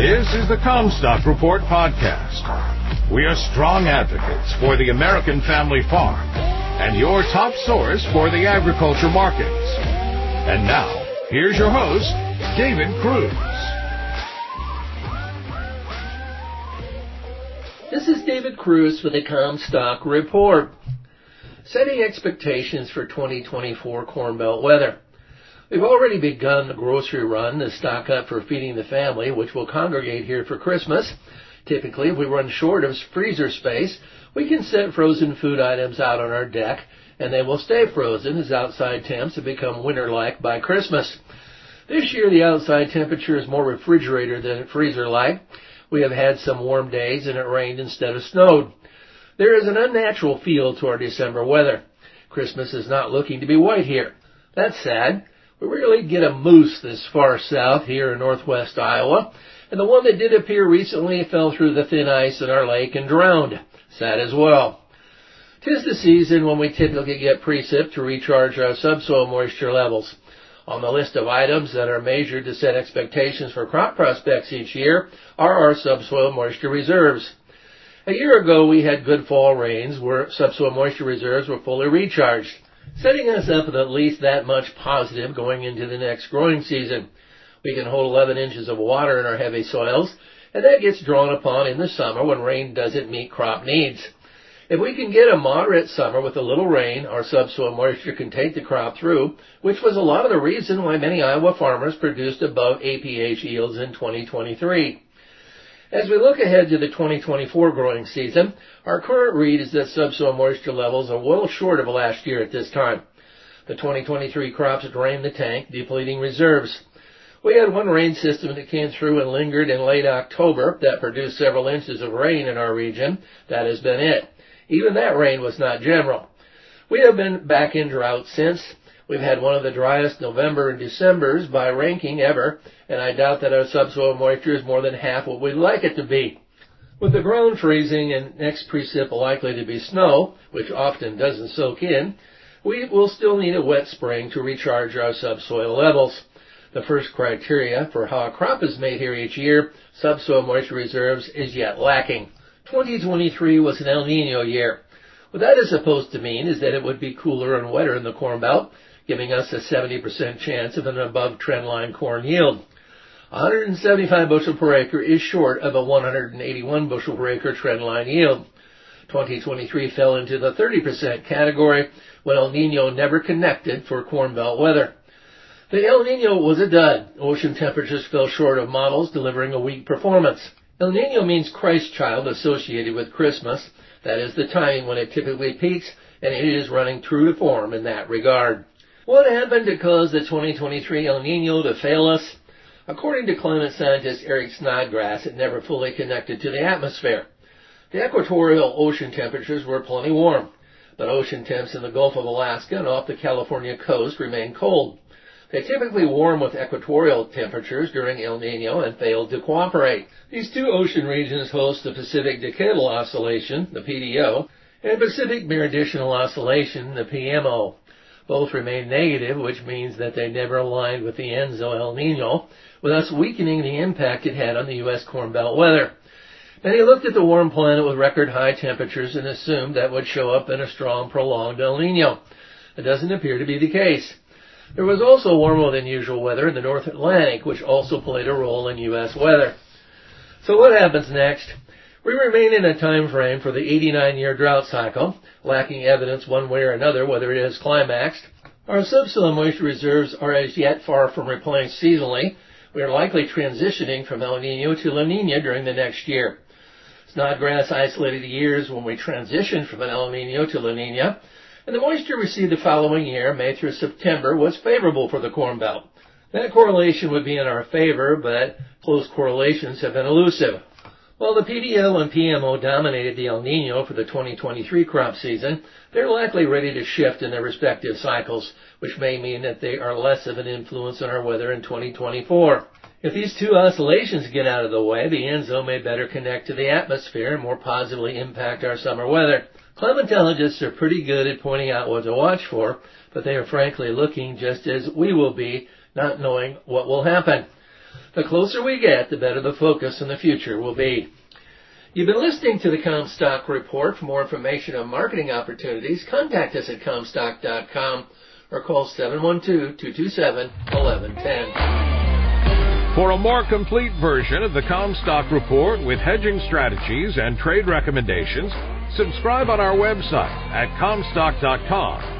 This is the CommStock Report podcast. We are strong advocates for the American family farm and your top source for the agriculture markets. And now, here's your host, David Cruz. This is David Cruz for the CommStock Report. Setting expectations for 2024 Corn Belt weather. We've already begun the grocery run to stock up for feeding the family, which will congregate here for Christmas. Typically, if we run short of freezer space, we can set frozen food items out on our deck, and they will stay frozen as outside temps have become winter-like by Christmas. This year, the outside temperature is more refrigerator than freezer-like. We have had some warm days, and it rained instead of snowed. There is an unnatural feel to our December weather. Christmas is not looking to be white here. That's sad. We rarely get a moose this far south here in northwest Iowa, and the one that did appear recently fell through the thin ice in our lake and drowned. Sad as well. Tis the season when we typically get precip to recharge our subsoil moisture levels. On the list of items that are measured to set expectations for crop prospects each year are our subsoil moisture reserves. A year ago, we had good fall rains where subsoil moisture reserves were fully recharged setting us up with at least that much positive going into the next growing season. We can hold 11 inches of water in our heavy soils, and that gets drawn upon in the summer when rain doesn't meet crop needs. If we can get a moderate summer with a little rain, our subsoil moisture can take the crop through, which was a lot of the reason why many Iowa farmers produced above APH yields in 2023. As we look ahead to the 2024 growing season, our current read is that subsoil moisture levels are well short of last year at this time. The 2023 crops drained the tank, depleting reserves. We had one rain system that came through and lingered in late October that produced several inches of rain in our region. That has been it. Even that rain was not general. We have been back in drought since. We've had one of the driest November and Decembers by ranking ever, and I doubt that our subsoil moisture is more than half what we'd like it to be. With the ground freezing and next precip likely to be snow, which often doesn't soak in, we will still need a wet spring to recharge our subsoil levels. The first criteria for how a crop is made here each year, subsoil moisture reserves, is yet lacking. 2023 was an El Nino year. What that is supposed to mean is that it would be cooler and wetter in the Corn Belt, giving us a 70% chance of an above trendline corn yield. 175 bushel per acre is short of a 181 bushel per acre trendline yield. 2023 fell into the 30% category when El Nino never connected for Corn Belt weather. The El Nino was a dud. Ocean temperatures fell short of models, delivering a weak performance. El Nino means Christ child associated with Christmas. That is the timing when it typically peaks, and it is running true to form in that regard. What happened to cause the 2023 El Nino to fail us? According to climate scientist Eric Snodgrass, it never fully connected to the atmosphere. The equatorial ocean temperatures were plenty warm, but ocean temps in the Gulf of Alaska and off the California coast remain cold. They typically warm with equatorial temperatures during El Nino and failed to cooperate. These two ocean regions host the Pacific Decadal Oscillation, the PDO, and Pacific Meridional Oscillation, the PMO. Both remain negative, which means that they never aligned with the Enso El Nino, thus weakening the impact it had on the U.S. Corn Belt weather. And he looked at the warm planet with record high temperatures and assumed that would show up in a strong, prolonged El Nino. It doesn't appear to be the case. There was also warmer than usual weather in the North Atlantic, which also played a role in U.S. weather. So what happens next? We remain in a time frame for the 89-year drought cycle, lacking evidence one way or another whether it has climaxed. Our subsoil moisture reserves are as yet far from replenished seasonally. We are likely transitioning from El Nino to La Nina during the next year. Snodgrass isolated the years when we transitioned from an El Nino to La Nina, and the moisture received the following year, May through September, was favorable for the Corn Belt. That correlation would be in our favor, but close correlations have been elusive. While the PDO and PMO dominated the El Nino for the 2023 crop season, they're likely ready to shift in their respective cycles, which may mean that they are less of an influence on our weather in 2024. If these two oscillations get out of the way, the Enso may better connect to the atmosphere and more positively impact our summer weather. Climatologists are pretty good at pointing out what to watch for, but they are frankly looking just as we will be, not knowing what will happen. The closer we get, the better the focus in the future will be. You've been listening to the CommStock Report. For more information on marketing opportunities, contact us at CommStock.com or call 712-227-1110. For a more complete version of the CommStock Report with hedging strategies and trade recommendations, subscribe on our website at Commstock.com